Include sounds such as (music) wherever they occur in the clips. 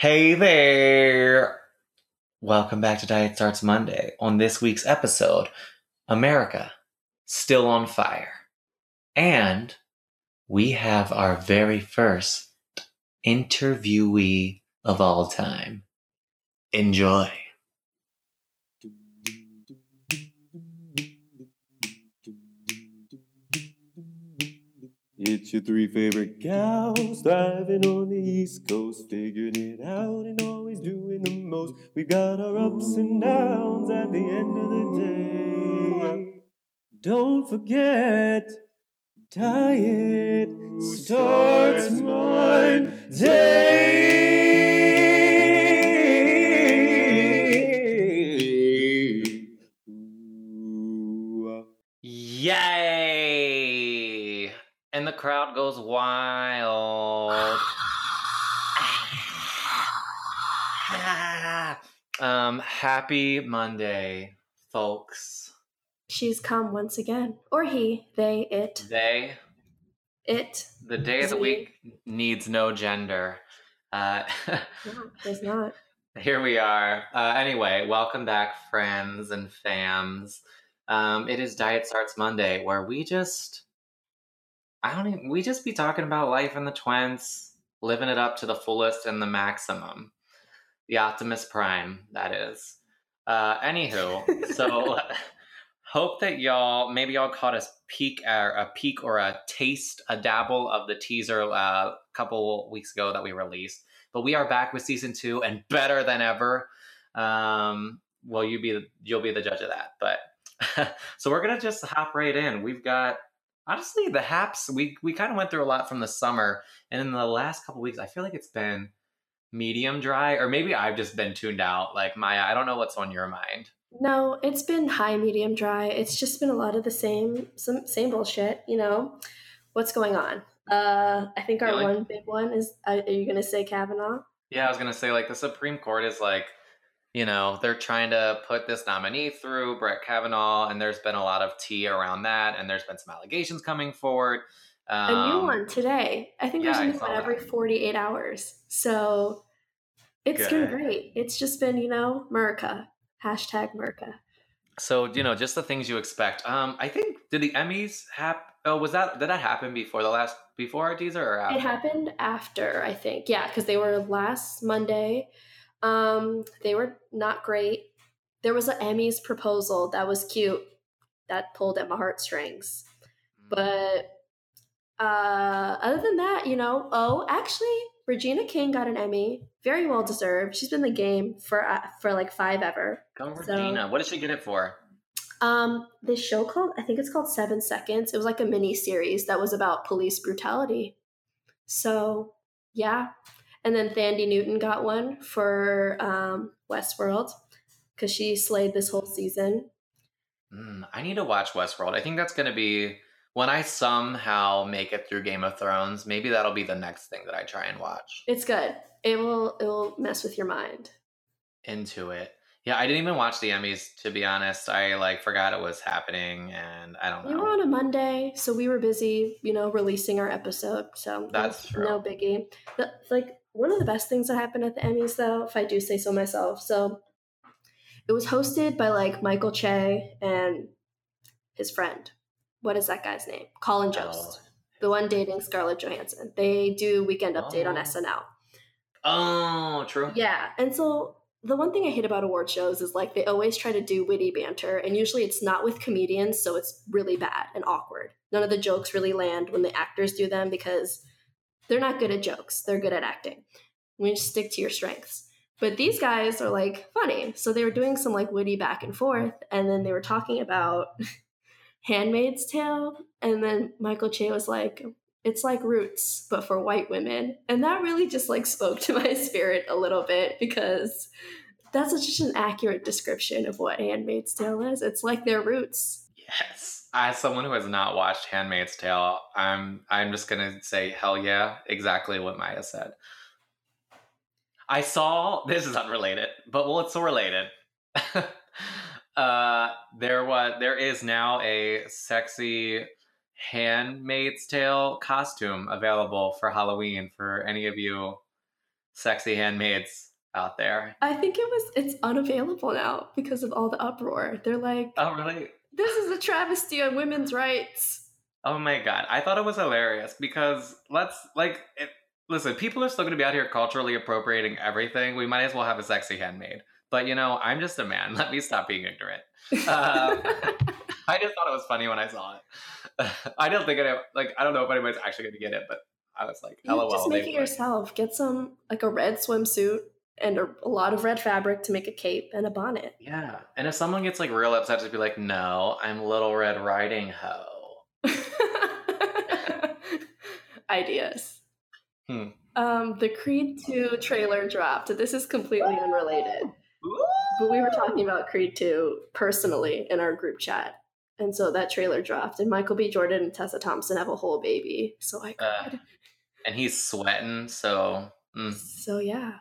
Hey there! Welcome back to Diet Starts Monday. On this week's episode, America still on fire. And we have our very first interviewee of all time. Enjoy. It's your three favorite gals driving on the East Coast, figuring it out and always doing the most. We got our ups and downs at the end of the day. Don't forget, diet starts Monday. Crowd goes wild. (sighs) um, happy Monday, folks. She's come once again. Or he, they, it, They, it. the day of the week needs no gender. Uh, (laughs) No, there's not. here we are. Uh, anyway, welcome back, friends and fams. Um, it is Diet Starts Monday, where we just, I don't even, we just be talking about life in the twins, living it up to the fullest and the maximum. The Optimus Prime, that is. Uh, anywho, so (laughs) hope that y'all, maybe y'all caught a peek, or a peek or a taste, a dabble of the teaser uh, a couple weeks ago that we released. But we are back with season two and better than ever. Um, well, you be the, you'll be the judge of that. But (laughs) so we're gonna just hop right in. We've got honestly the haps. We we kind of went through a lot from the summer, and in the last couple weeks, I feel like it's been medium dry, or maybe I've just been tuned out. Like Maya, I don't know what's on your mind. No, it's been high, medium, dry. It's just been a lot of the same, some same bullshit. You know, what's going on? Uh, I think our Really? one big one is. Uh, are you gonna say Kavanaugh? Yeah, I was gonna say like the Supreme Court is like, you know, they're trying to put this nominee through Brett Kavanaugh, and there's been a lot of tea around that, and there's been some allegations coming forward. Um, a new one today. I think yeah, there's a new one every that. 48 hours. So it's Good. been great. It's just been, you know, America. Hashtag America. So you know, just the things you expect. Um, I think did the Emmys happen? Oh, was that did that happen before the last before our teaser or after? It happened after, I think. Yeah, because they were last Monday. Um, they were not great. There was an Emmys proposal that was cute that pulled at my heartstrings. But uh, other than that, you know, oh, actually, Regina King got an Emmy, very well deserved. She's been in the game for uh, for like five ever. Go so- Regina. what did she get it for? Um, this show called I think it's called Seven Seconds. It was like a mini series that was about police brutality. So yeah, and then Thandie Newton got one for um, Westworld because she slayed this whole season. Mm, I need to watch Westworld. I think that's going to be when I somehow make it through Game of Thrones. Maybe that'll be the next thing that I try and watch It's good. It will it will mess with your mind. into it. Yeah, I didn't even watch the Emmys to be honest. I like forgot it was happening, and I don't know. We were on a Monday, so we were busy, you know, releasing our episode. So That's no- true. No biggie. The, like one of the best things that happened at the Emmys, though, if I do say so myself. So it was hosted by like Michael Che and his friend. What is that guy's name? Colin oh. Jost, the one dating Scarlett Johansson. They do Weekend Update on Oh. SNL. Oh, true. Yeah, and so the one thing I hate about award shows is like they always try to do witty banter, and usually it's not with comedians, so it's really bad and awkward. None of the jokes really land when the actors do them because they're not good at jokes. They're good at acting. We just stick to your strengths. But these guys are like funny, so they were doing some like witty back and forth, and then they were talking about (laughs) Handmaid's Tale, and then Michael Che was like, it's like roots but for white women and that really just like spoke to (laughs) my spirit a little bit because that's just an accurate description of what handmaid's tale is it's like their roots Yes. As someone who has not watched Handmaid's Tale, I'm I'm just gonna say hell yeah, exactly what Maya said. I saw this is unrelated, but well, it's so related. (laughs) uh, there was there is now a sexy Handmaid's Tale costume available for Halloween for any of you sexy handmaids out there. I think it was it's unavailable now because of all the uproar. They're like, Oh, really? This is a travesty on women's rights. Oh my god, I thought it was hilarious because let's like, it, listen, people are still going to be out here culturally appropriating everything. We might as well have a sexy handmaid. But you know, I'm just a man. (laughs) Let me stop being ignorant. Um, (laughs) I just thought it was funny when I saw it. (laughs) I don't think it like I don't know if anybody's actually going to get it, but I was like, you LOL. just make it yourself. Get some like a red swimsuit and a, a lot of red fabric to make a cape and a bonnet. Yeah, and if someone gets like real upset, just be like, "No, I'm Little Red Riding Ho." (laughs) Ideas. Hmm. Um, the Creed 2 trailer dropped. This is completely unrelated. But we were talking about Creed 2 personally in our group chat. And so that trailer dropped, and Michael B. Jordan and Tessa Thompson have a whole baby. So I Uh, and he's sweating, so mm, so yeah.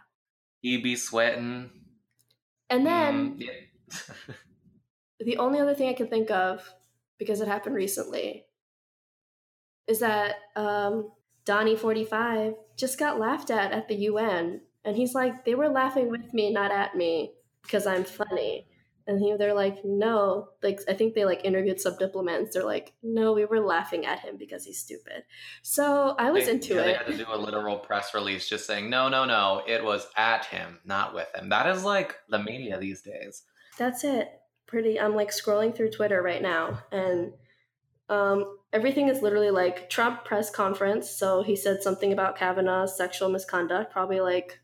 He be sweating. And then Mm, yeah. (laughs) the only other thing I can think of, because it happened recently, is that um, Donnie forty five just got laughed at at the UN, and he's like, they were laughing with me, not at me, because I'm funny. And he, they're like, no, like I think they like interviewed some diplomats. They're like, no, we were laughing at him because he's stupid. So I was They- into yeah, They it. had to do a literal press release just saying, "No, no, no, it was at him, not with him." That is like the media these days. That's it. Pretty. I'm like scrolling through Twitter right now, and um, everything is literally like Trump press conference. So he said something about Kavanaugh's sexual misconduct. Probably like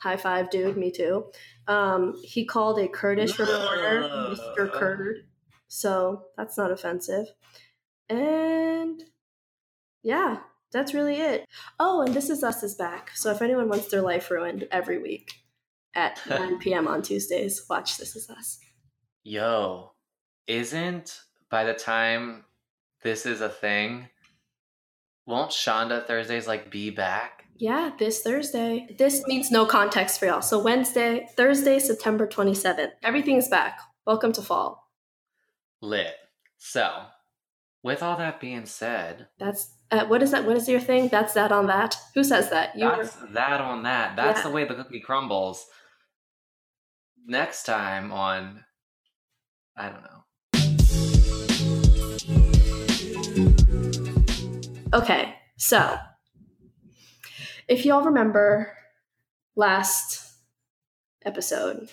high five, dude. Me too. Um, he called a Kurdish reporter Mr. Kurd. So that's not offensive. And yeah, that's really it. Oh, and This Is Us is back. So if anyone wants their life ruined every week at (laughs) 9 p.m. on Tuesdays, watch This Is Us. Yo, isn't by the time this is a thing, won't Shonda Thursdays like be back? Yeah, this Thursday. This means no context for y'all. So Wednesday, Thursday, September 27th. Everything's back. Welcome to fall. Lit. So, with all that being said, That's uh, what is that? What is your thing? That's that on that. Who says that? You. that's that on that. That's Yeah. the way the cookie crumbles. Next time on, I don't know. Okay, so if y'all remember last episode,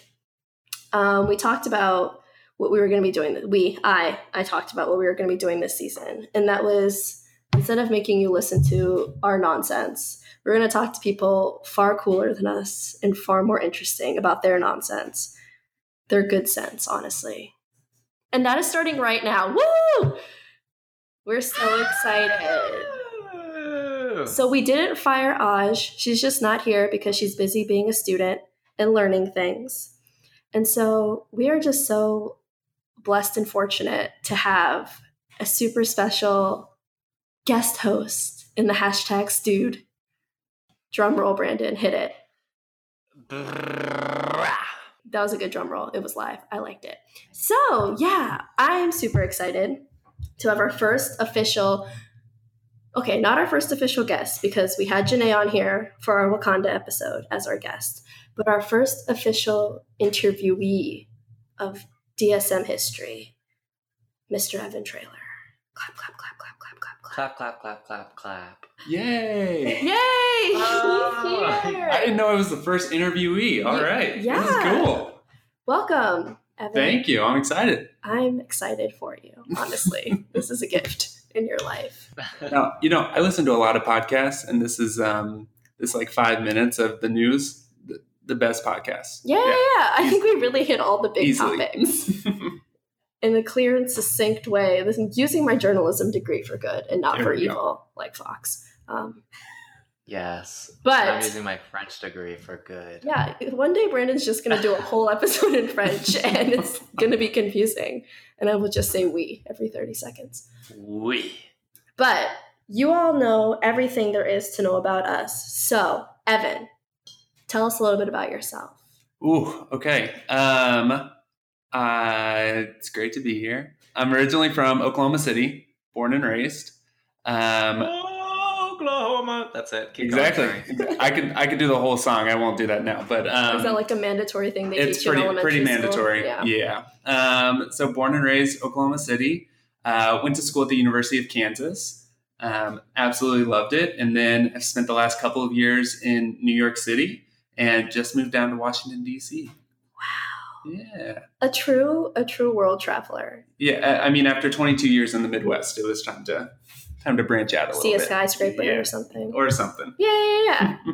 um, we talked about what we were going to be doing. We, I, I talked about what we were going to be doing this season, and that was instead of making you listen to our nonsense, we're going to talk to people far cooler than us and far more interesting about their nonsense, their good sense, honestly. And that is starting right now. Woo! We're so excited. So we didn't fire Aj. She's just not here because she's busy being a student and learning things. And so we are just so blessed and fortunate to have a super special guest host in the hashtag stewed. Drum roll, Brandon. Hit it. That was a good drum roll. It was live. I liked it. So, yeah, I am super excited to have our first official okay, not our first official guest because we had Janae on here for our Wakanda episode as our guest, but our first official interviewee of DSM history, Mr. Evan Trailer. Clap, clap, clap, clap, clap, clap, clap. clap, clap, clap, clap, clap. Yay! (laughs) Yay! Oh, He's here. I didn't know I was the first interviewee. All Ye- right. This is yeah. cool. Welcome, Evan. Thank you. I'm excited. I'm excited for you, honestly. (laughs) this is a gift in your life. Now, you know, I listen to a lot of podcasts, and this is um this like five minutes of the news, the, the best podcast. Yeah, yeah, yeah. I think we really hit all the big Easily. topics. (laughs) in a clear and succinct way. This using my journalism degree for good and not There for we go. evil, like Fox. Um, Yes. But- I'm using my French degree for good. yeah, one day Brandon's just going to do a (laughs) whole episode in French, and it's going to be confusing, and I will just say "we" every thirty seconds. We. But you all know everything there is to know about us. So, Evan, tell us a little bit about yourself. Ooh, okay. Um, uh, it's great to be here. I'm originally from Oklahoma City, born and raised. Um, Oklahoma. That's it. Keep exactly. sorry. I could I could do the whole song. I won't do that now, but um, Is that like a mandatory thing they it's teach you in pretty elementary pretty school? mandatory. Yeah. Yeah. Um, so born and raised Oklahoma City. Uh, went to school at the University of Kansas. Um, absolutely loved it, and then I've spent the last couple of years in New York City, and just moved down to Washington D.C. Wow. Yeah. A true a true world traveler. Yeah. I I mean, after 22 years in the Midwest, it was time to time to branch out a See a bit. skyscraper Yeah. or something. or something. Yeah, yeah, yeah.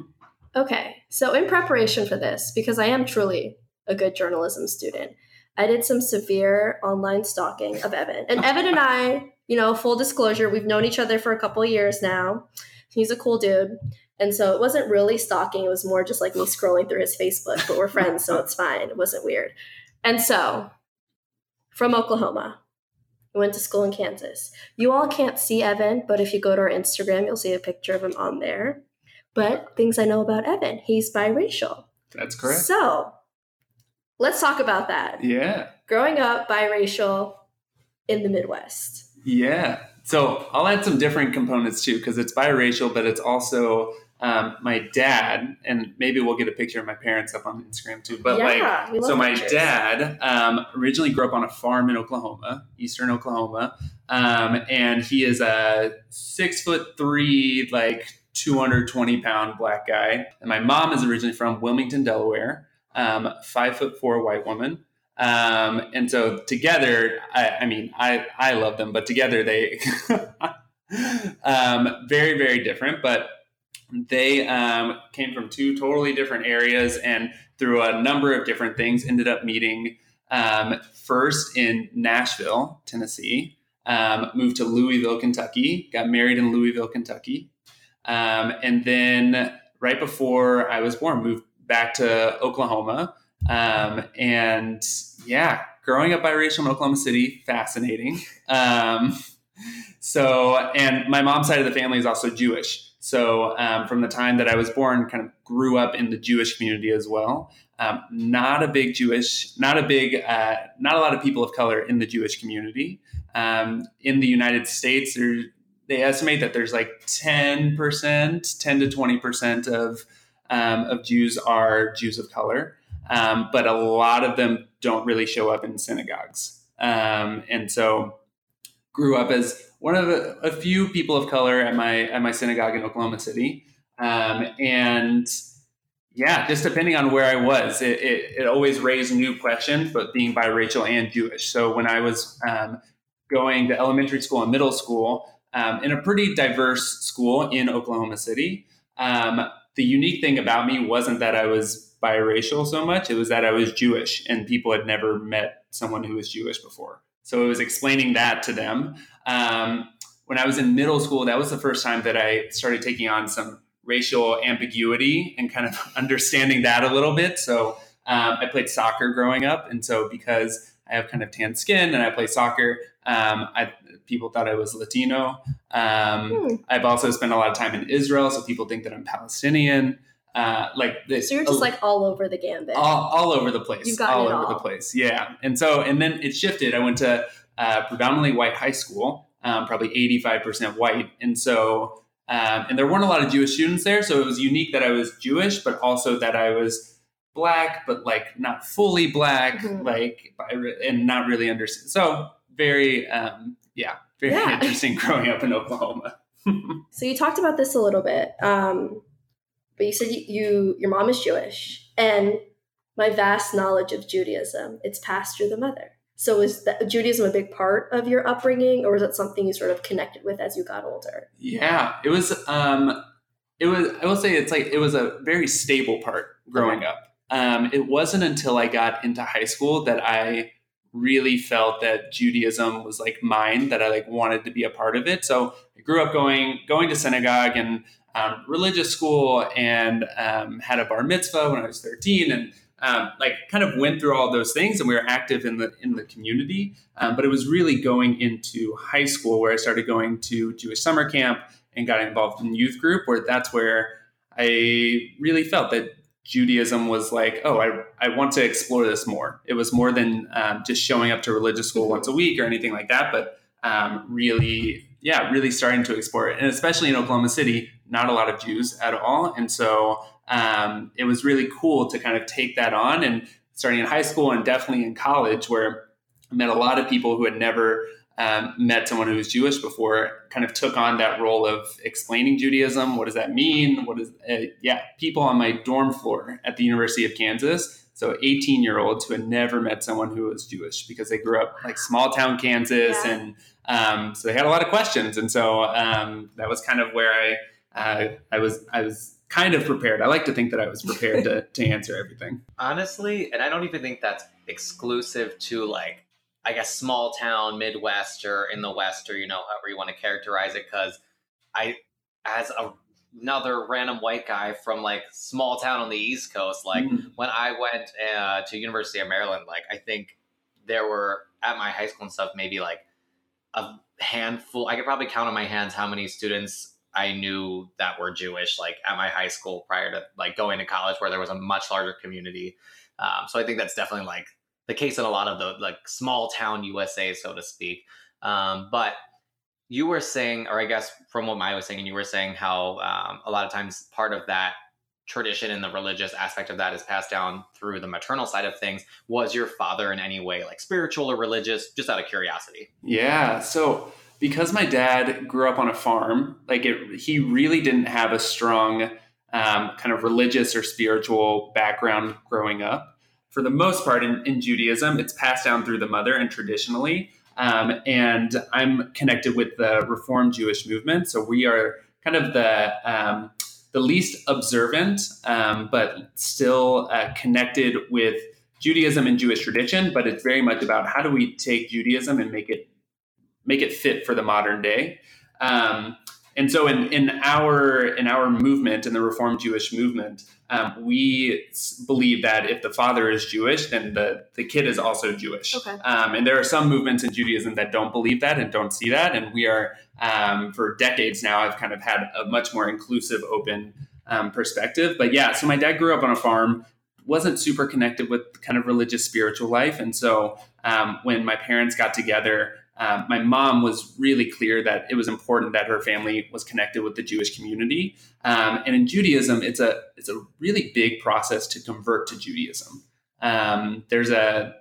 (laughs) okay. So, in preparation for this, because I am truly a good journalism student, I did some severe online stalking of Evan. And Evan and I, you know, full disclosure, we've known each other for a couple years now. He's a cool dude. And so it wasn't really stalking, it was more just like me scrolling through his Facebook, but we're friends, so it's fine. It wasn't weird. And so, from Oklahoma, we went to school in Kansas. You all can't see Evan, but if you go to our Instagram, you'll see a picture of him on there. But things I know about Evan, he's biracial. That's correct. So let's talk about that. Yeah. Growing up biracial in the Midwest. Yeah. So I'll add some different components too, because it's biracial, but it's also um, my dad, and maybe we'll get a picture of my parents up on Instagram too. But Yeah, like, so my pictures. dad um, originally grew up on a farm in Oklahoma, eastern Oklahoma, um, and he is a six foot three, like 220 pound black guy. And my mom is originally from Wilmington, Delaware, um, five foot four white woman. Um, and so together, I, I mean, I, I love them, but together they, (laughs) um, very, very different, but they, um, came from two totally different areas and through a number of different things ended up meeting, um, first in Nashville, Tennessee, um, moved to Louisville, Kentucky, got married in Louisville, Kentucky. Um, and then right before I was born, moved back to Oklahoma. Um, and yeah, growing up biracial in Oklahoma City, fascinating. Um, so, and my mom's side of the family is also Jewish. So, um, from the time that I was born, kind of grew up in the Jewish community as well. Um, not a big Jewish, not a big, uh, not a lot of people of color in the Jewish community. Um, in the United States, there, they estimate that there's like 10%, 10 to 20% of, um, of Jews are Jews of color. Um, but a lot of them don't really show up in synagogues. Um, and so grew up as one of a, a, few people of color at my at my synagogue in Oklahoma City. Um, and yeah, just depending on where I was, it, it, it, always raised new questions, but being biracial and Jewish. So when I was um, going to elementary school and middle school um, in a pretty diverse school in Oklahoma City, um, the unique thing about me wasn't that I was biracial so much, it was that I was Jewish and people had never met someone who was Jewish before. So it was explaining that to them. Um, when I was in middle school, that was the first time that I started taking on some racial ambiguity and kind of (laughs) understanding that a little bit. So um, I played soccer growing up, and so because I have kind of tan skin and I play soccer, um, I, people thought I was Latino. Um, Hmm. I've also spent a lot of time in Israel, so people think that I'm Palestinian. Uh, like this, So you're just like all over the gambit. all, all over the place. You've gotten all over all. the place. Yeah. And so, and then it shifted. I went to uh, predominantly white high school, um, probably 85% white. And so, um, and there weren't a lot of Jewish students there. So it was unique that I was Jewish, but also that I was black, but like not fully black, Mhm. like, by and not really understand. So very, um, yeah, very Yeah. interesting (laughs) growing up in Oklahoma. (laughs) So you talked about this a little bit, um, but you said you, you your mom is Jewish, and my vast knowledge of Judaism it's passed through the mother. So is that Judaism a big part of your upbringing, or was it something you sort of connected with as you got older? Yeah, it was. Um, it was. I will say it's like it was a very stable part growing up. Um, it wasn't until I got into high school that I really felt that Judaism was like mine. That I like wanted to be a part of it. So I grew up going going to synagogue and um, religious school, and um, had a bar mitzvah when I was thirteen, and um, like kind of went through all those things and we were active in the in the community. Um, but it was really going into high school where i started going to jewish summer camp and got involved in youth group where that's where i really felt that judaism was like oh i, I want to explore this more. It was more than um, just showing up to religious school once a week or anything like that but um, really yeah really starting to explore it. And especially in oklahoma city not a lot of Jews at all. And so um, it was really cool to kind of take that on and starting in high school and definitely in college where I met a lot of people who had never um, met someone who was Jewish before, kind of took on that role of explaining Judaism. What does that mean? What is, uh, yeah, people on my dorm floor at the University of Kansas. So 18 year olds who had never met someone who was Jewish because they grew up like small town Kansas. Yeah. And um, so they had a lot of questions. And so um, that was kind of where I, uh, I was, I was kind of prepared. I like to think that I was prepared to, (laughs) to answer everything. Honestly, and I don't even think that's exclusive to like, I guess, small town, Midwest, or in the West, or you know, however you want to characterize it. Because I, as a, another random white guy from like small town on the East Coast, like Mm. when I went uh, to University of Maryland, like I think there were at my high school and stuff maybe like a handful. I could probably count on my hands how many students I knew that we were Jewish, like at my high school prior to like going to college, where there was a much larger community. Um, so I think that's definitely like the case in a lot of the like small town USA, so to speak. Um, but you were saying, or I guess from what Maya was saying, and you were saying how um, a lot of times part of that tradition and the religious aspect of that is passed down through the maternal side of things. Was your father in any way like spiritual or religious? Just out of curiosity. Yeah. So because my dad grew up on a farm, like it, he really didn't have a strong um, kind of religious or spiritual background growing up. For the most part, in, in Judaism, it's passed down through the mother and traditionally. Um, and I'm connected with the Reform Jewish movement, so we are kind of the um, the least observant, um, but still uh, connected with Judaism and Jewish tradition. But it's very much about how do we take Judaism and make it make it fit for the modern day. Um, and so, in, in our in our movement, in the Reform Jewish movement, um, we believe that if the father is Jewish, then the the kid is also Jewish. Okay. Um, and there are some movements in Judaism that don't believe that and don't see that. And we are um, for decades now. I've kind of had a much more inclusive, open um, perspective. But yeah, so my dad grew up on a farm wasn't super connected with kind of religious spiritual life and so um, when my parents got together um, my mom was really clear that it was important that her family was connected with the Jewish community. Um, and in Judaism, it's a it's a really big process to convert to Judaism. Um, there's a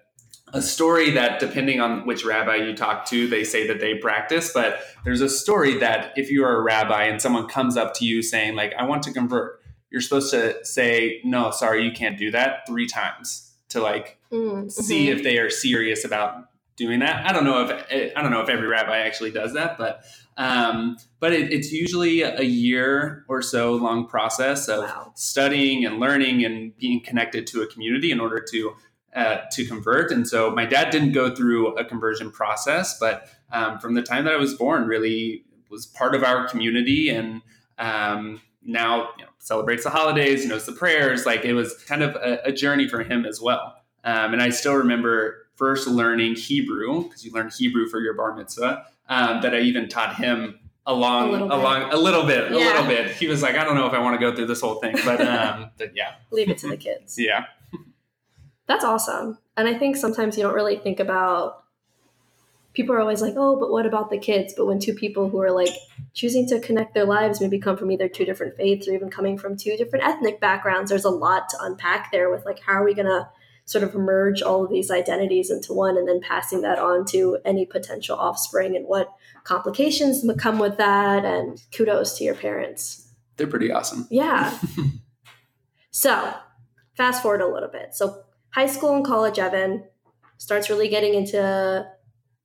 a story that, depending on which rabbi you talk to, they say that they practice. But there's a story that if you are a rabbi and someone comes up to you saying like, "I want to convert," you're supposed to say, "No, sorry, you can't do that," three times to like Mm, see mhm. if they are serious about doing that. I don't know if I don't know if every rabbi actually does that, but um, but it, it's usually a year or so long process of Wow. studying and learning and being connected to a community in order to uh, to convert. And so my dad didn't go through a conversion process, but um, from the time that I was born, really was part of our community and. Um, now you know, celebrates the holidays, knows the prayers. Like it was kind of a, a journey for him as well. Um, and I still remember first learning Hebrew because you learn Hebrew for your bar mitzvah. Um, that I even taught him along A little bit. along a little bit, a little bit. He was like, I don't know if I want to go through this whole thing, but um, (laughs) but yeah, Leave it to the kids. (laughs) yeah, That's awesome. And I think sometimes you don't really think about people are always like, oh, but what about the kids? But when two people who are like choosing to connect their lives maybe come from either two different faiths or even coming from two different ethnic backgrounds, there's a lot to unpack there with like, how are we going to sort of merge all of these identities into one and then passing that on to any potential offspring and what complications come with that? And kudos to your parents. they're pretty awesome. Yeah. (laughs) so, fast forward a little bit. So, high school and college, Evan starts really getting into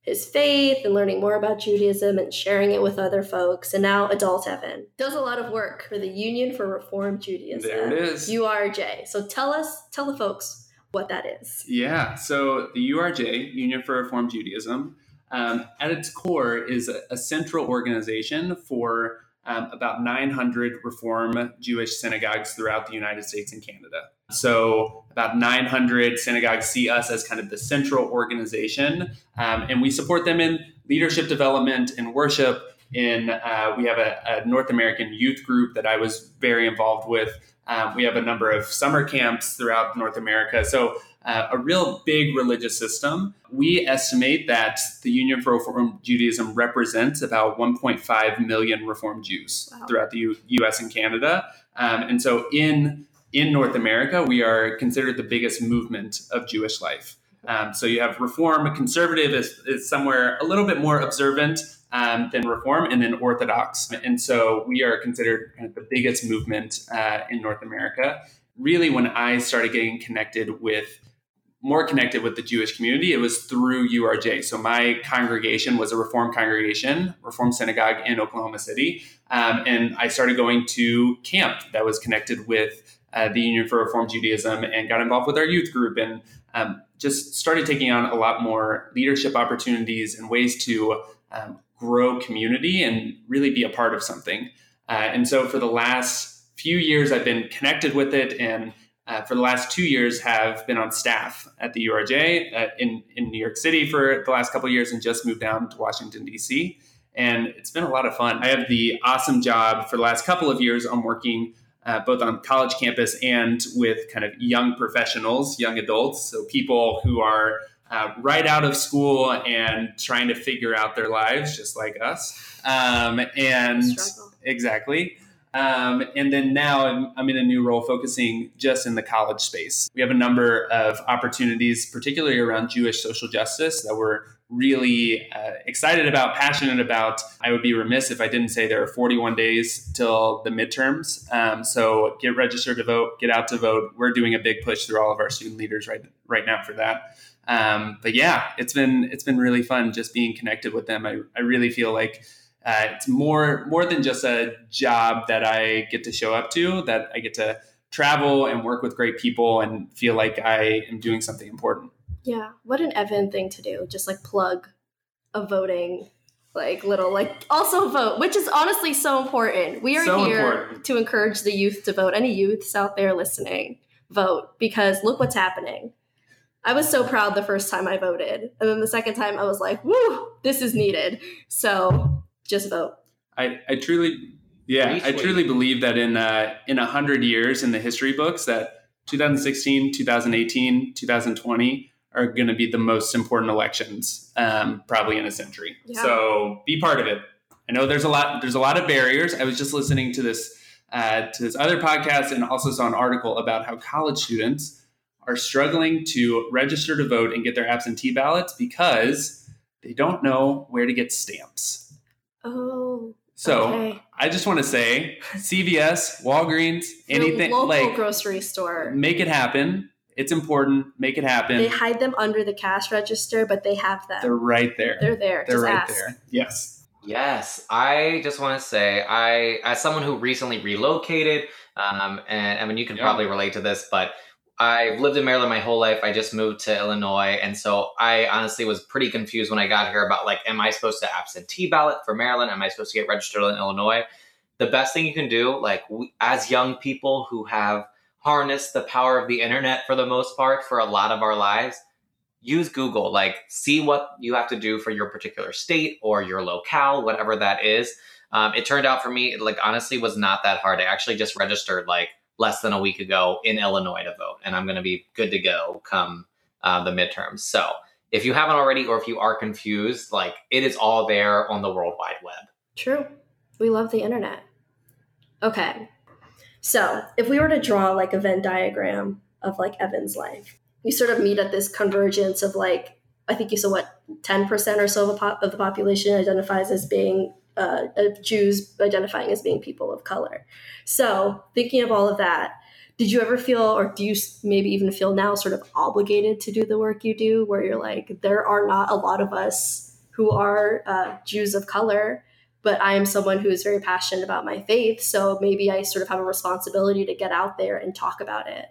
his faith and learning more about Judaism and sharing it with other folks. And now, adult Evan does a lot of work for the Union for Reform Judaism. There it is. URJ. So, tell us, tell the folks what that is. Yeah. So the URJ, Union for Reform Judaism, um, at its core is a, a central organization for um, about 900 Reform Jewish synagogues throughout the United States and Canada. So about 900 synagogues see us as kind of the central organization, um, and we support them in leadership development and worship. In uh, we have a, a North American youth group that I was very involved with Um, we have a number of summer camps throughout North America. So, uh, a real big religious system. We estimate that the Union for Reform Judaism represents about 1.5 million Reform Jews Wow. throughout the U- U.S. and Canada. Um, and so, in in North America, we are considered the biggest movement of Jewish life. Um, so you have Reform, a Conservative is, is somewhere a little bit more observant um, than Reform, and then Orthodox. And so we are considered kind of the biggest movement uh, in North America. Really, when I started getting connected with more connected with the Jewish community, it was through URJ. So my congregation was a Reform congregation, Reform Synagogue in Oklahoma City, um, and I started going to camp that was connected with uh, the Union for Reform Judaism and got involved with our youth group and um, just started taking on a lot more leadership opportunities and ways to um, grow community and really be a part of something. Uh, and so for the last few years, I've been connected with it and uh, for the last two years have been on staff at the URJ uh, in, in New York City for the last couple years and just moved down to Washington, D.C. And it's been a lot of fun. I have the awesome job for the last couple of years. I'm working uh, both on college campus and with kind of young professionals, young adults, so people who are uh, right out of school and trying to figure out their lives, just like us. Um, and Struggle. exactly. Um, and then now I'm, I'm in a new role focusing just in the college space. We have a number of opportunities, particularly around Jewish social justice, that we're really uh, excited about, passionate about. I would be remiss if I didn't say there are 41 days till the midterms. Um, so get registered to vote, get out to vote. We're doing a big push through all of our student leaders right right now for that. Um, but yeah, it's been it's been really fun just being connected with them. I, I really feel like uh, it's more more than just a job that I get to show up to. That I get to travel and work with great people and feel like I am doing something important. Yeah, what an Evan thing to do. Just like plug a voting, like little, like also vote, which is honestly so important. We are So here important. to encourage the youth to vote. Any youths out there listening, vote because look what's happening. I was so proud the first time I voted. And then the second time I was like, woo, this is needed. So just vote. I, I truly, yeah, I Retweet. truly believe that in uh, in a hundred years in the history books, that 2016, 2018, 2020 are going to be the most important elections, um, probably in a century. Yeah. So be part of it. I know there's a lot there's a lot of barriers. I was just listening to this uh, to this other podcast and also saw an article about how college students are struggling to register to vote and get their absentee ballots because they don't know where to get stamps. Oh, So okay. I just want to say, CVS, Walgreens, (laughs) Your anything local like grocery store. make it happen. It's important. Make it happen. They hide them under the cash register, but they have them. They're right there. They're there. They're Just right ask. there. Yes. Yes, I just want to say, I as someone who recently relocated, um, and I mean, you can Yeah. probably relate to this, but I've lived in Maryland my whole life. I just moved to Illinois, and so I honestly was pretty confused when I got here about like, am I supposed to absentee ballot for Maryland? Am I supposed to get registered in Illinois? The best thing you can do, like we, as young people who have harnessed the power of the internet for the most part for a lot of our lives, use Google. Like, see what you have to do for your particular state or your locale, whatever that is. Um, it turned out for me, like, honestly, was not that hard. I actually just registered like less than a week ago in Illinois to vote, and I'm going to be good to go come uh, the midterms. So, if you haven't already, or if you are confused, like, it is all there on the World Wide Web. True. We love the internet. Okay. So, if we were to draw like a Venn diagram of like Evan's life, you sort of meet at this convergence of like, I think you said what, 10% or so of, a pop- of the population identifies as being uh, uh, Jews identifying as being people of color. So, thinking of all of that, did you ever feel, or do you maybe even feel now, sort of obligated to do the work you do, where you're like, there are not a lot of us who are uh, Jews of color, but I am someone who is very passionate about my faith. So maybe I sort of have a responsibility to get out there and talk about it.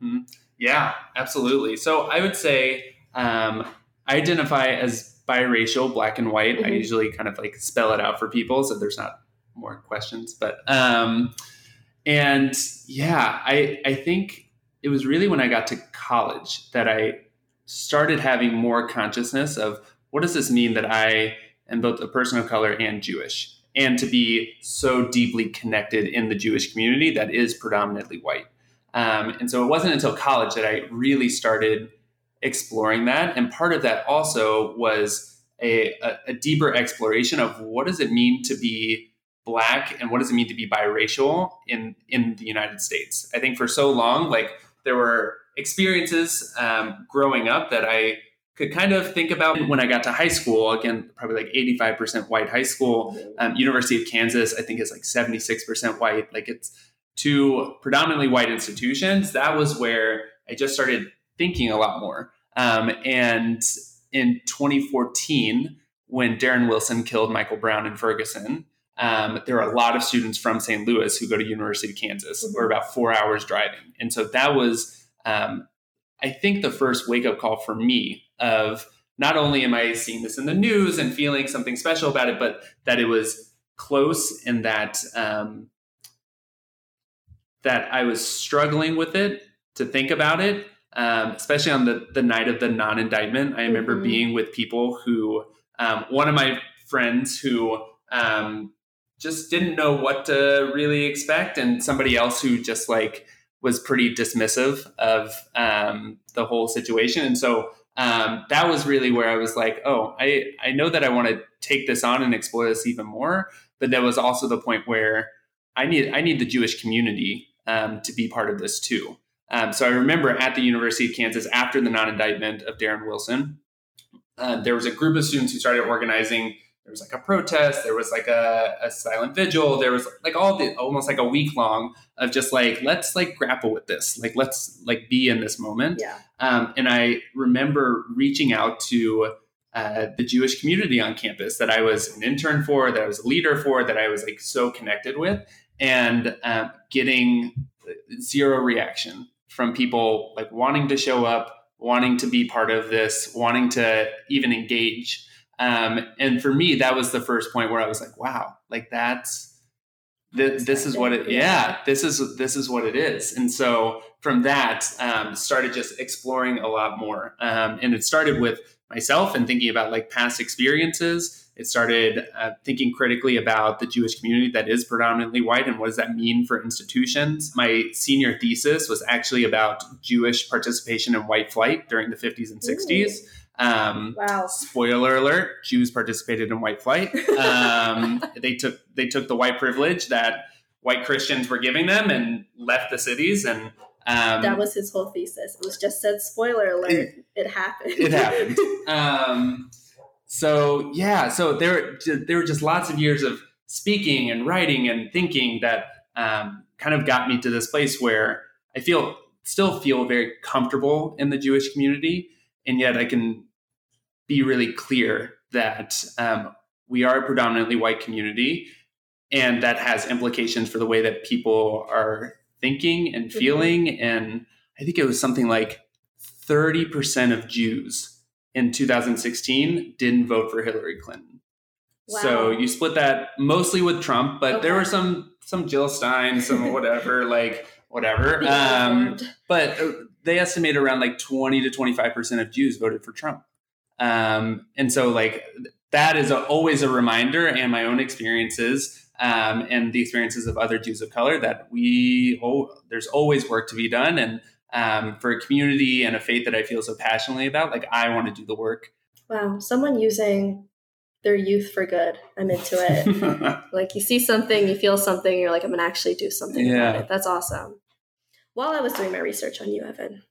hmm Yeah, absolutely. So I would say um, I identify as biracial, black and white. I Mhm. usually kind of like spell it out for people so there's not more questions. But um, and yeah, I I think it was really when I got to college that I started having more consciousness of what does this mean that I am both a person of color and Jewish. and to be so deeply connected in the Jewish community that is predominantly white. Um, and so it wasn't until college that I really started exploring that. And part of that also was a, a, a deeper exploration of what does it mean to be black and what does it mean to be biracial in in the United States. I think for so long, like there were experiences um, growing up that I could kind of think about when I got to high school. Again, probably like 85% white high school. Um, University of Kansas, I think, is like 76% white. Like it's two predominantly white institutions. That was where I just started thinking a lot more. Um, and in 2014, when Darren Wilson killed Michael Brown in Ferguson, um, there are a lot of students from St. Louis who go to University of Kansas. Mm-hmm. We're about four hours driving, and so that was, um, I think, the first wake up call for me of not only am I seeing this in the news and feeling something special about it, but that it was close and that um, that I was struggling with it to think about it, um, especially on the the night of the non indictment. I remember mm-hmm. being with people who, um, one of my friends who um, just didn't know what to really expect, and somebody else who just like was pretty dismissive of um, the whole situation, and so um, that was really where I was like, oh, I I know that I want to take this on and explore this even more, but that was also the point where I need I need the Jewish community um, to be part of this too. Um, so I remember at the University of Kansas after the non-indictment of Darren Wilson, uh, there was a group of students who started organizing. There was like a protest there was like a, a silent vigil there was like all the almost like a week long of just like let's like grapple with this like let's like be in this moment. Yeah. Um, and i remember reaching out to uh, the jewish community on campus that i was an intern for that i was a leader for that i was like so connected with and um, getting zero reaction from people like wanting to show up wanting to be part of this wanting to even engage um, and for me, that was the first point where I was like, wow, like that's, th- this is what it, yeah, this is, this is what it is. And so from that, um, started just exploring a lot more. Um, and it started with myself and thinking about like past experiences. It started uh, thinking critically about the Jewish community that is predominantly white and what does that mean for institutions. My senior thesis was actually about Jewish participation in white flight during the 50s and 60s. Um, wow! Spoiler alert: Jews participated in white flight. Um, (laughs) they took they took the white privilege that white Christians were giving them and left the cities. And um, that was his whole thesis. It was just said, "Spoiler alert: It, it happened." It happened. (laughs) Um, so yeah, so there there were just lots of years of speaking and writing and thinking that um, kind of got me to this place where I feel still feel very comfortable in the Jewish community and yet I can be really clear that um, we are a predominantly white community, and that has implications for the way that people are thinking and mm-hmm. feeling. Mm-hmm. And I think it was something like 30% of Jews in 2016 didn't vote for Hillary Clinton. Wow. So you split that mostly with Trump, but okay. there were some some Jill Stein, some (laughs) whatever, like whatever. Um, but uh, they estimate around like 20 to 25% of Jews voted for Trump. Um, and so, like, that is a, always a reminder, and my own experiences um, and the experiences of other Jews of color, that we, oh, there's always work to be done. And um, for a community and a faith that I feel so passionately about, like, I want to do the work. Wow. Someone using their youth for good. I'm into it. (laughs) like, you see something, you feel something, you're like, I'm going to actually do something yeah. about it. That's awesome. While I was doing my research on you, Evan,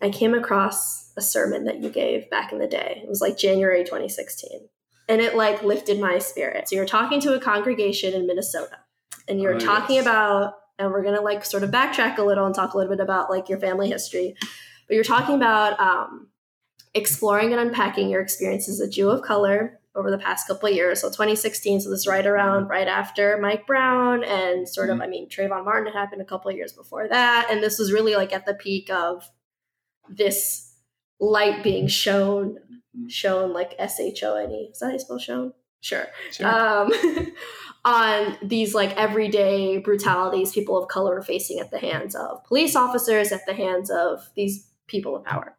I came across a sermon that you gave back in the day. It was like January 2016. And it like lifted my spirit. So you're talking to a congregation in Minnesota and you're oh, talking yes. about, and we're going to like sort of backtrack a little and talk a little bit about like your family history. But you're talking about um, exploring and unpacking your experience as a Jew of color over the past couple of years. So 2016, so this right around right after Mike Brown and sort of, mm-hmm. I mean, Trayvon Martin had happened a couple of years before that. And this was really like at the peak of this light being shown, mm-hmm. shown like S H O N E. Is that how you spell shown? Sure. sure. Um, (laughs) on these like everyday brutalities people of color are facing at the hands of police officers, at the hands of these people of power.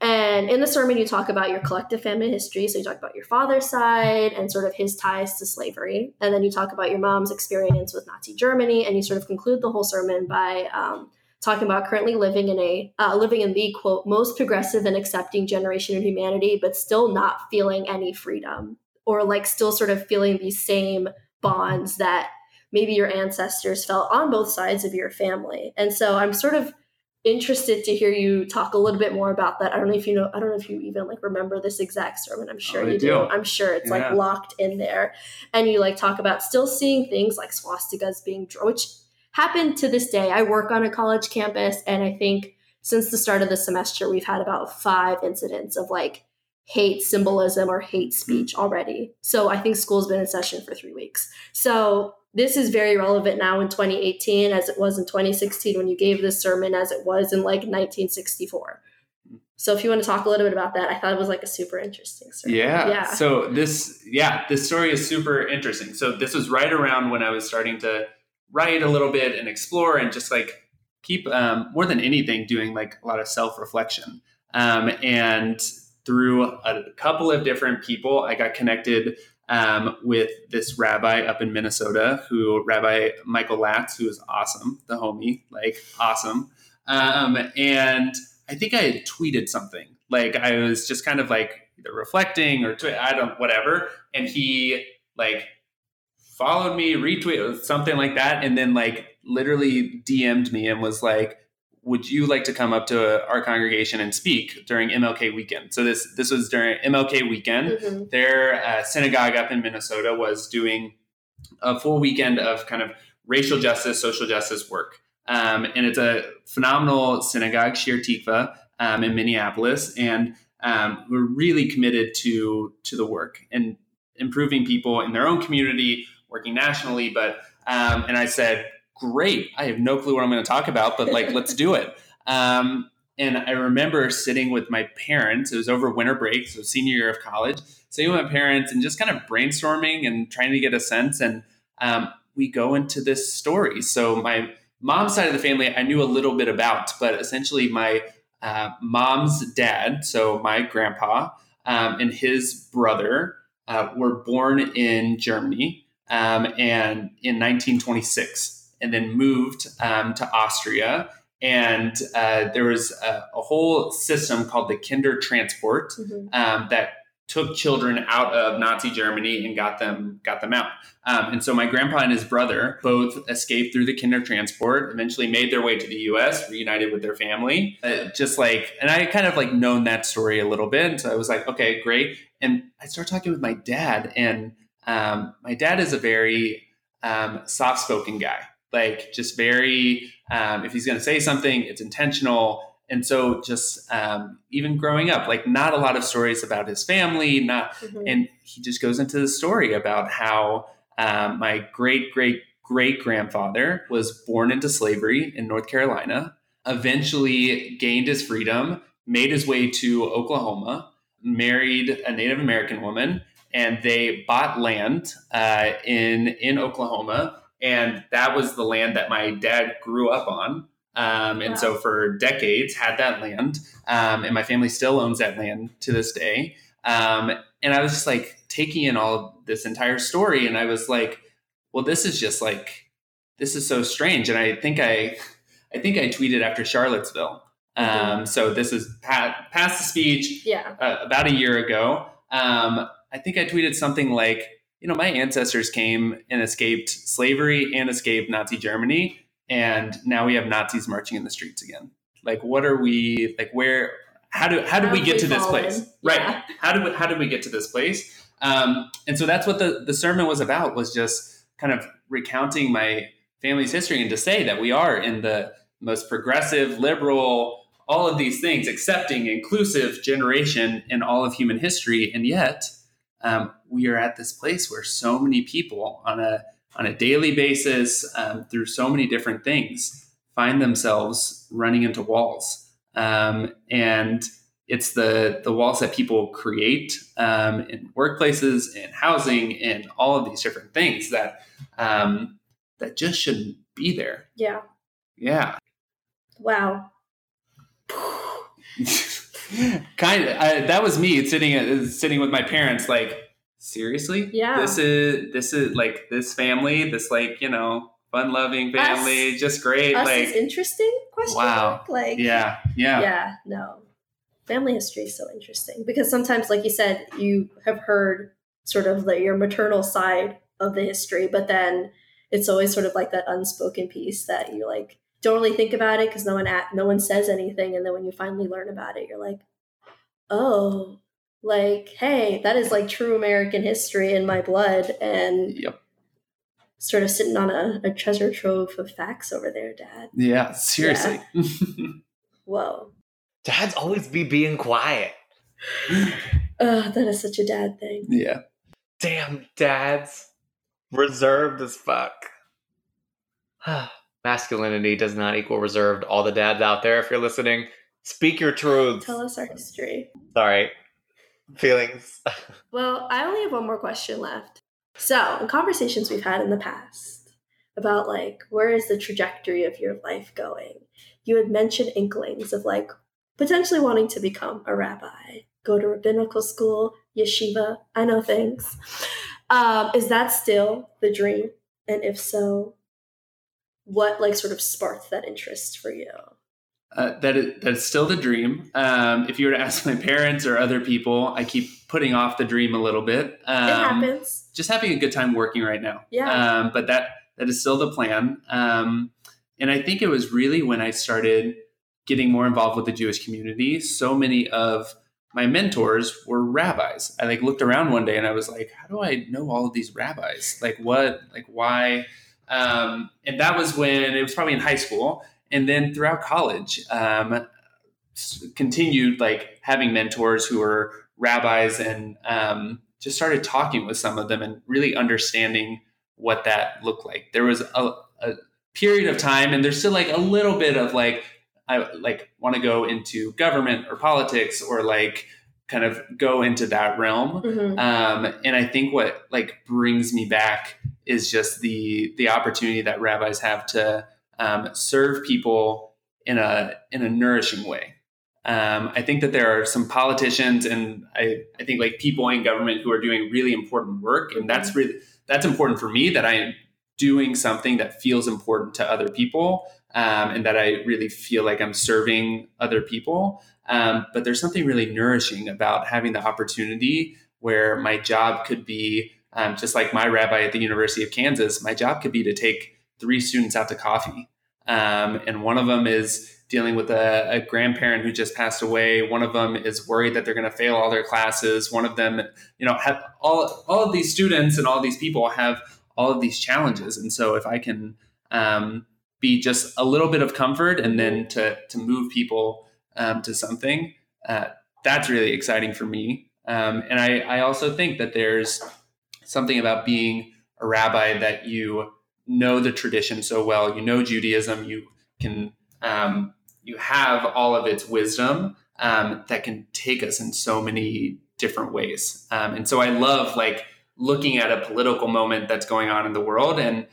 And in the sermon, you talk about your collective family history. So you talk about your father's side and sort of his ties to slavery. And then you talk about your mom's experience with Nazi Germany. And you sort of conclude the whole sermon by um, talking about currently living in a uh, living in the quote most progressive and accepting generation of humanity, but still not feeling any freedom or like still sort of feeling these same bonds that maybe your ancestors felt on both sides of your family. And so I'm sort of interested to hear you talk a little bit more about that. I don't know if you know, I don't know if you even like remember this exact sermon. I'm sure Oh, you do. do. I'm sure it's Yeah. like locked in there. And you like talk about still seeing things like swastikas being drawn, which happened to this day. I work on a college campus, and I think since the start of the semester, we've had about five incidents of like hate symbolism or hate speech already. So I think school's been in session for three weeks. So this is very relevant now in 2018 as it was in 2016 when you gave this sermon as it was in like 1964. So if you want to talk a little bit about that, I thought it was like a super interesting sermon. Yeah. Yeah. So this, yeah, this story is super interesting. So this was right around when I was starting to write a little bit and explore and just like keep um, more than anything doing like a lot of self reflection. Um, and through a couple of different people, I got connected um, with this rabbi up in Minnesota, who Rabbi Michael Latz, who is awesome, the homie, like awesome. Um, and I think I had tweeted something. Like I was just kind of like either reflecting or tw- I don't whatever, and he like followed me, retweeted something like that, and then like literally DM'd me and was like, "Would you like to come up to our congregation and speak during MLK weekend?" So this this was during MLK weekend. Mhm. Their uh, synagogue up in Minnesota was doing a full weekend of kind of racial justice, social justice work. Um, and it's a phenomenal synagogue, Shir Tikvah, um, in Minneapolis, and um, we're really committed to to the work and improving people in their own community, working nationally. But um, and I said, great, I have no clue what I'm going to talk about, but like, let's do it. (laughs) Um, and I remember sitting with my parents. It was over winter break, so senior year of college. Sitting with my parents and just kind of brainstorming and trying to get a sense. And um, we go into this story. So my mom's side of the family, I knew a little bit about, but essentially my uh, mom's dad, so my grandpa, um, and his brother uh, were born in Germany um, and in 1926, and then moved um, to Austria. And uh, there was a, a whole system called the Kinder Transport Mhm. um, that took children out of Nazi Germany and got them got them out. Um, and so my grandpa and his brother both escaped through the Kinder Transport, eventually made their way to the U.S., reunited with their family. Uh, just like, and I kind of like known that story a little bit, and so I was like, okay, great. And I started talking with my dad, and um, my dad is a very um, soft spoken guy, like just very. Um, if he's going to say something, it's intentional. And so, just um, even growing up, like not a lot of stories about his family, not Mhm. and he just goes into the story about how um, my great great great grandfather was born into slavery in North Carolina, eventually gained his freedom, made his way to Oklahoma, married a Native American woman, and they bought land uh, in in Oklahoma, and that was the land that my dad grew up on. Um, and so for decades had that land, um, and my family still owns that land to this day. Um, and I was just like taking in all this entire story, and I was like, "Well, this is just like this is so strange." And I think I, I think I tweeted after Charlottesville. Um, so this is pa- past the speech Yeah. uh, about a year ago. Um, I think I tweeted something like, "You know, my ancestors came and escaped slavery and escaped Nazi Germany, and now we have Nazis marching in the streets again. Like, what are we like? Where? How do how did we get to this place? Yeah. Right? How did we, how did we get to this place? Um, and so that's what the the sermon was about. Was just kind of recounting my family's history and to say that we are in the most progressive, liberal, all of these things, accepting, inclusive generation in all of human history, and yet um, we are at this place where so many people on a on a daily basis, um, through so many different things, find themselves running into walls, um, and it's the the walls that people create um, in workplaces, in housing, in all of these different things that um, that just shouldn't be there. Yeah. Yeah. Wow. (laughs) (laughs) kind of. I, that was me sitting sitting with my parents. Like, seriously, Yeah. This is this is like this family. This like you know fun loving family. Us- just great. Like, is interesting? Question Wow. Like yeah, yeah, yeah, no. Family history is so interesting because sometimes, like you said, you have heard sort of like your maternal side of the history, but then it's always sort of like that unspoken piece that you like don't really think about it because no one at, no one says anything, and then when you finally learn about it, you're like, oh, like hey, that is like true American history in my blood, and Yep. sort of sitting on a, a treasure trove of facts over there, Dad. Yeah. Seriously. (laughs) Whoa. Dads always be being quiet. (sighs) Ugh, that is such a dad thing. yeah. Damn, dads. Reserved as fuck. (sighs) (sighs) Masculinity does not equal reserved. All the dads out there, if you're listening, speak your truths. Tell us our history. Sorry. Feelings. (laughs) Well, I only have one more question left. So, in conversations we've had in the past about like where is the trajectory of your life going, you had mentioned inklings of like potentially wanting to become a rabbi, go to rabbinical school, yeshiva. I know things. Um, is that still the dream? And if so, what like sort of sparked that interest for you? Uh, that is that's still the dream. Um, if you were to ask my parents or other people, I keep putting off the dream a little bit. Um, it happens. Just having a good time working right now. Yeah. Um, but that that is still the plan. Um, and I think it was really when I started getting more involved with the Jewish community. So many of my mentors were rabbis. I like looked around one day and I was like, how do I know all of these rabbis? Like what? Like why? Um, and that was when it was probably in high school, and then throughout college, um, continued like having mentors who were rabbis, and um, just started talking with some of them and really understanding what that looked like. There was a, a period of time, and there's still like a little bit of like I like want to go into government or politics or like kind of go into that realm. Mhm. Um, and I think what like brings me back is just the the opportunity that rabbis have to um, serve people in a in a nourishing way. Um, I think that there are some politicians and I, I think like people in government who are doing really important work, and that's really that's important for me that I am doing something that feels important to other people um, and that I really feel like I'm serving other people. Um, but there's something really nourishing about having the opportunity where my job could be um, just like my rabbi at the University of Kansas. My job could be to take three students out to coffee, um, and one of them is dealing with a, a grandparent who just passed away. One of them is worried that they're going to fail all their classes. One of them, you know, have all all of these students and all these people have all of these challenges, and so if I can um, be just a little bit of comfort and then to to move people um, to something, uh, that's really exciting for me. Um, and I, I also think that there's something about being a rabbi that you know the tradition so well. You know Judaism. You can um, you have all of its wisdom um, that can take us in so many different ways. Um, and so I love like looking at a political moment that's going on in the world and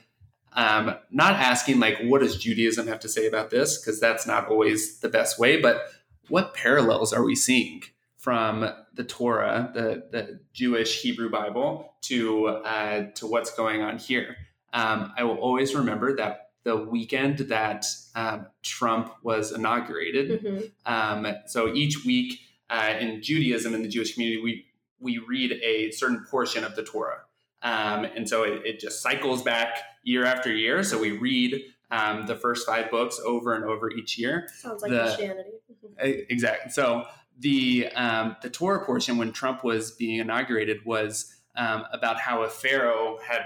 um, not asking like what does Judaism have to say about this because that's not always the best way, but what parallels are we seeing from the Torah, the, the Jewish Hebrew Bible, to uh, to what's going on here? Um, I will always remember that the weekend that um, Trump was inaugurated. Mhm. Um, so each week uh, in Judaism in the Jewish community, we we read a certain portion of the Torah, um, and so it, it just cycles back year after year. So we read um, the first five books over and over each year. Sounds like The- Christianity. Mhm. E- Exactly. So the um, the Torah portion when Trump was being inaugurated was um, about how a pharaoh had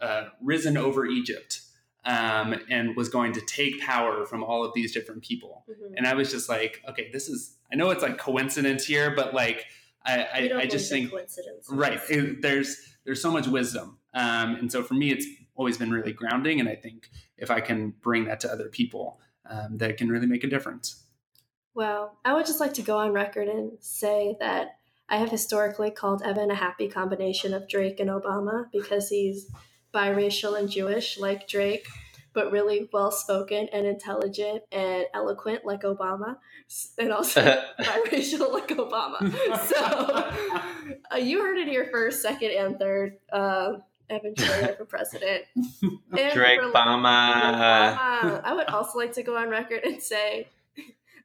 uh, risen over Egypt um, and was going to take power from all of these different people. Mhm. And I was just like, okay, this is. I know it's like coincidence here, but like I, I, I just think coincidence. right it- there's there's so much wisdom um, and so for me it's always been really grounding and i think if i can bring that to other people um, that can really make a difference Well, I would just like to go on record and say that I have historically called Evan a happy combination of Drake and Obama because he's biracial and Jewish, like Drake. but really well spoken and intelligent and eloquent like Obama, and also (laughs) (laughs) biracial like Obama. So (laughs) uh, you heard it here first, second, and third. Uh, Evan Schroeder for president. And Drake for- Bama. Obama. I would also like to go on record and say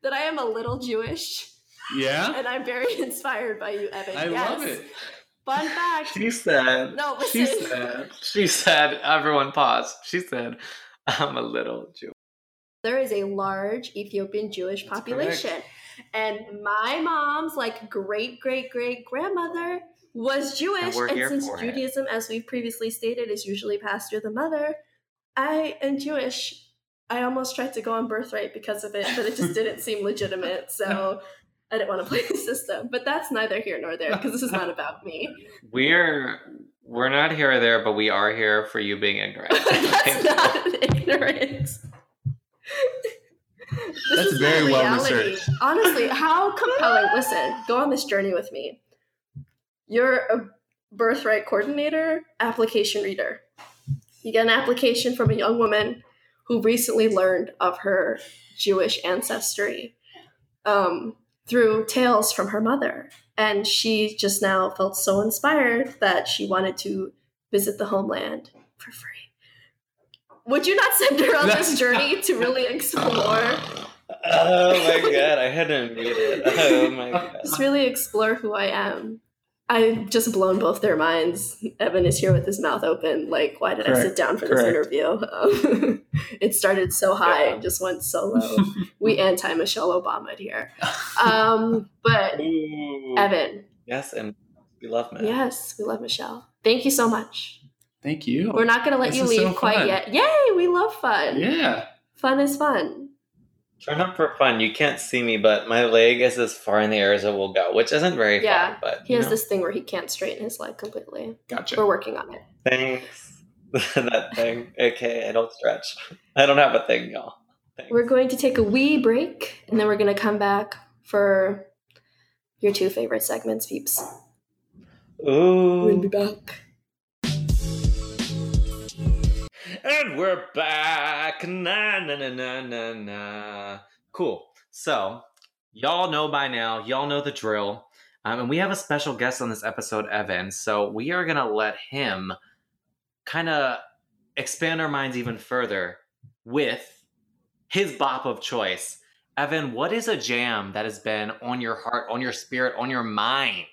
that I am a little Jewish, Yeah, (laughs) and I'm very (laughs) inspired by you, Evan. I Yes. love it. Fun fact. She said. No, She listen. said. She said. Everyone pause. She said, "I'm a little Jew." there is a large Ethiopian Jewish That's population. And my mom's like great great great grandmother was Jewish. we're And, since for it. Judaism, as we've previously stated, is usually passed through the mother, I am Jewish. I almost tried to go on birthright because of it, but it just didn't seem legitimate. So (laughs) I didn't want to play the system. But that's neither here nor there because this is not about me. (laughs) We're we're not here or there, but we are here for you being ignorant. (laughs) that's not ignorant. This That's is very well reality. researched. Honestly, how compelling. Listen, go on this journey with me. You're a birthright coordinator, application reader. You get an application from a young woman who recently learned of her Jewish ancestry um, through tales from her mother. And she just now felt so inspired that she wanted to visit the homeland for free. Would you not send her on this journey to really (laughs) explore? Oh my god, I had to mute it. Oh my god. just really explore who I am. I've just blown both their minds. Evan is here with his mouth open. Like, why did I sit down for this correct. interview? (laughs) Um, it started so high Yeah. and just went so low. we (laughs) anti Michelle Obama here. Um, but Ooh. Evan, Yes, and we love men. yes, we love Michelle. Thank you so much. Thank you. We're not going to let This you leave so quite yet. Yay, we love fun. Yeah. Fun is fun. Turn up for fun. You can't see me, but my leg is as far in the air as it will go, which isn't very Yeah, far. But He has know, this thing where he can't straighten his leg completely. Gotcha. We're working on it. thanks. (laughs) that thing. Okay, I don't stretch. I don't have a thing, y'all. Thanks. We're going to take a wee break and then we're going to come back for your two favorite segments, peeps. Ooh. We'll be back. And we're back. Na na na na na na. Cool. So, y'all know by now, y'all know the drill. Um, and we have a special guest on this episode, Evan. So, we are going to let him kind of expand our minds even further with his bop of choice. Evan, what is a jam that has been on your heart, on your spirit, on your mind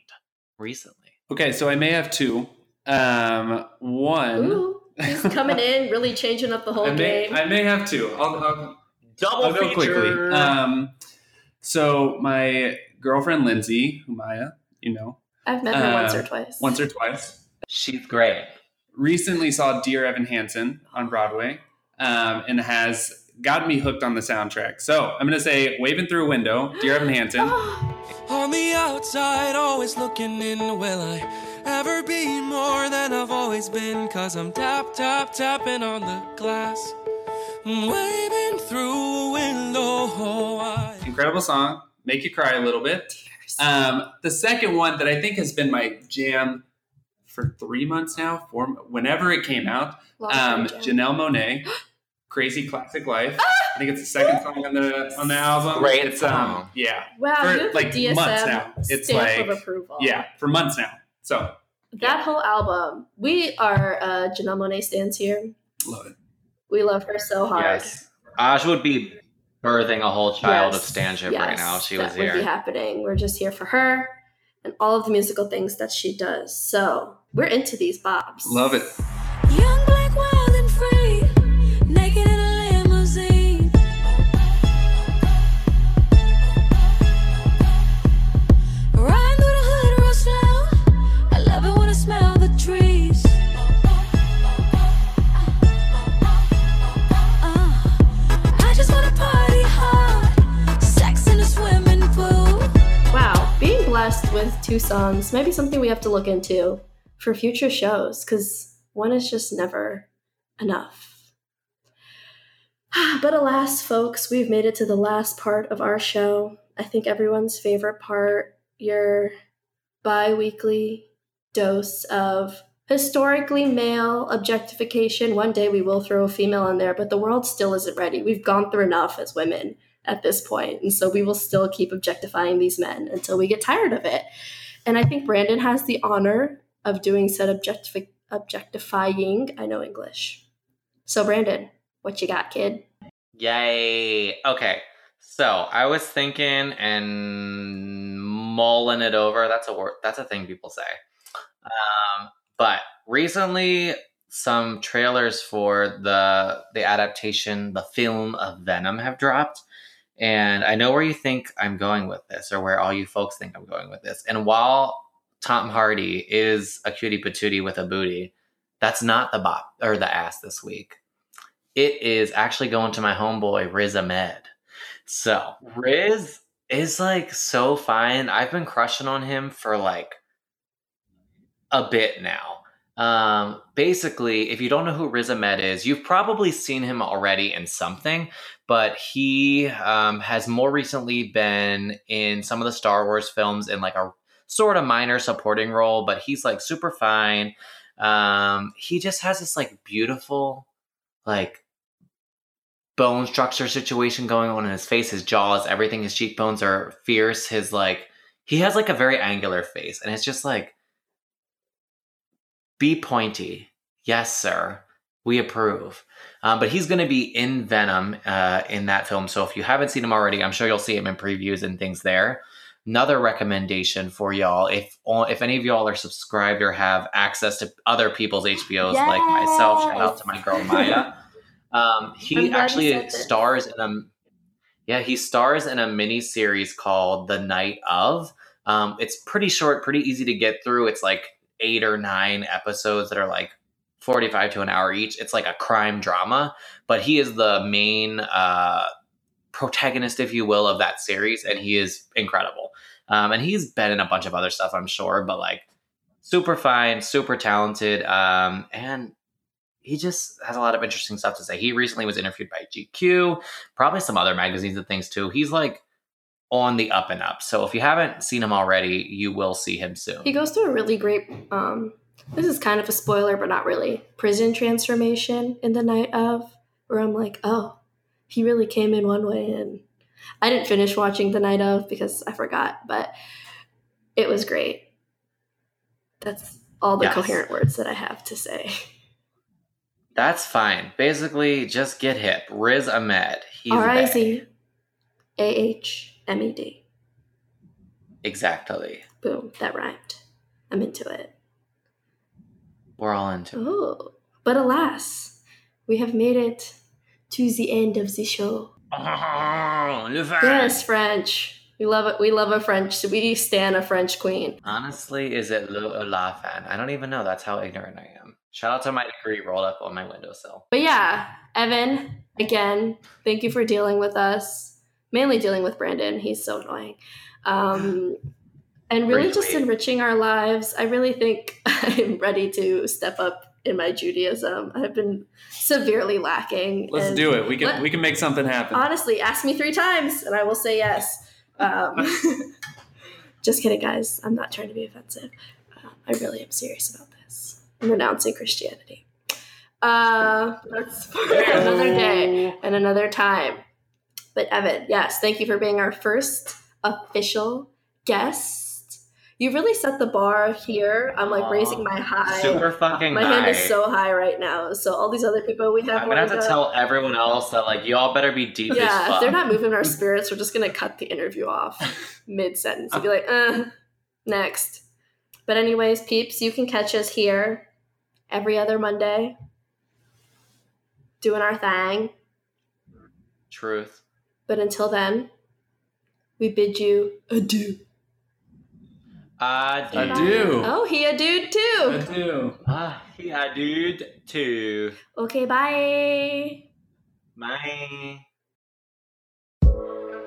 recently? Okay, so I may have two. Um, one. Ooh, he's coming in, really changing up the whole I may, game. I may have to. I'll, I'll, Double I'll go quickly. feature. Um, so my girlfriend Lindsay, who Maya, you know, I've met her once uh, or twice. once or twice, She's great. recently saw Dear Evan Hansen on Broadway, um, and has gotten me hooked on the soundtrack. So I'm gonna say "Waving Through a Window," Dear Evan Hansen. Oh, (gasps) On the outside, always looking in. Will I ever be more than I've always been? Cause I'm tap, tap, tapping on the glass. Waving through a window. I- Incredible song, make you cry a little bit. Um, the second one that I think has been my jam for three months now, four, whenever it came out, um. Janelle Monáe, (gasps) "Crazy Classic Life." I think it's the second song on the on the album. Great it's um, yeah, Wow, for, like, the DSM months now. It's like- of approval. yeah, for months now. So That whole album, we are uh, Janelle Monáe stands here. love it. We love her so hard. Yes. Aj would be birthing a whole child Yes, of Stanship right now if she that was would be here. happening. We're just here for her and all of the musical things that she does. So we're into these bops. Love it. With two songs may be something we have to look into for future shows because one is just never enough. (sighs) But alas, folks, we've made it to the last part of our show. I think everyone's favorite part, your bi weekly dose of historically male objectification. One day we will throw a female in there, but the world still isn't ready. We've gone through enough as women at this point, and so we will still keep objectifying these men until we get tired of it. And I think Brandon has the honor of doing said objectifying. I know English. So, Brandon, what you got, kid? Yay. Okay. So I was thinking and mulling it over. That's a word. That's a thing people say. Um, but recently, some trailers for the the adaptation, the film of Venom, have dropped, and I know where you think I'm going with this, or where all you folks think I'm going with this. And while Tom Hardy is a cutie patootie with a booty, that's not the bop or the ass this week. It is actually going to my homeboy Riz Ahmed. So Riz is like so fine. I've been crushing on him for like a bit now. Um, basically, if you don't know who Riz Ahmed is, you've probably seen him already in something, but he um, has more recently been in some of the Star Wars films in like a sort of minor supporting role, but he's like super fine. Um, he just has this like beautiful, like bone structure situation going on in his face, his jaws, everything. His cheekbones are fierce. His like, he has like a very angular face, and it's just like, be pointy. Yes, sir. We approve. Um, but he's going to be in Venom uh, in that film. So if you haven't seen him already, I'm sure you'll see him in previews and things there. Another recommendation for y'all, if if any of y'all are subscribed or have access to other people's HBOs like myself, shout out to my girl Maya. (laughs) Um, he actually stars in a yeah he stars in a mini series called The Night of. Um, it's pretty short, pretty easy to get through. It's like eight or nine episodes that are like 45 to an hour each. It's like a crime drama, but he is the main uh, protagonist, if you will, of that series, and he is incredible. Um, and he's been in a bunch of other stuff, I'm sure, but like super fine, super talented, um, and he just has a lot of interesting stuff to say. He recently was interviewed by GQ, probably some other magazines and things too. He's like on the up and up. So if you haven't seen him already, you will see him soon. He goes through a really great. Um, this is kind of a spoiler, but not really. Prison transformation in the night of, where I'm like, oh, he really came in one way, and I didn't finish watching the night of because I forgot, but it was great. That's all the Yes. coherent words that I have to say. (laughs) That's fine. Basically, just get hip. Riz Ahmed. He's R I. Z A H M E D. Exactly. Boom, that rhymed. I'm into it. We're all into it. Oh, but alas, we have made it to the end of the show. Oh, le. Yes, French. We love it. We love a French. We stand a French queen. Honestly, is it le or la fan? I don't even know. That's how ignorant I am. Shout out to my degree rolled up on my windowsill. But yeah, Evan, again, thank you for dealing with us. Mainly dealing with Brandon. He's so annoying. Um, (sighs) and really just enriching our lives. I really think (laughs) I'm ready to step up in my Judaism. I've been severely lacking. Let's and do it. We can let- we can make something happen. honestly, ask me three times and I will say yes. Um, (laughs) (laughs) just kidding, guys. I'm not trying to be offensive. Uh, I really am serious about this. I'm renouncing Christianity. Uh, that's for another day and another time. But Evan, yes, thank you for being our first official guest. You really set the bar here. I'm like Aw, raising my high. Super fucking high. my high. hand is so high right now. So all these other people we have I'm gonna have to lined tell everyone else that like y'all better be deep as yeah, fuck. if they're not moving our (laughs) spirits, we're just gonna cut the interview off (laughs) mid sentence and be like, uh, next. But anyways, peeps, you can catch us here every other Monday, doing our thing. Truth. But until then, we bid you adieu. Adieu. Adieu. Oh, he a dude too. Adieu. Ah, yeah, dude. Too. Okay, bye. Bye.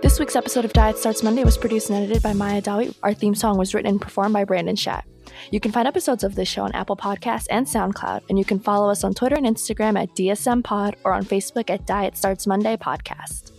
This week's episode of Diet Starts Monday was produced and edited by Maya Dawi. Our theme song was written and performed by Brandon Shat. You can find episodes of this show on Apple Podcasts and SoundCloud, and you can follow us on Twitter and Instagram at DSM Pod or on Facebook at Diet Starts Monday Podcast.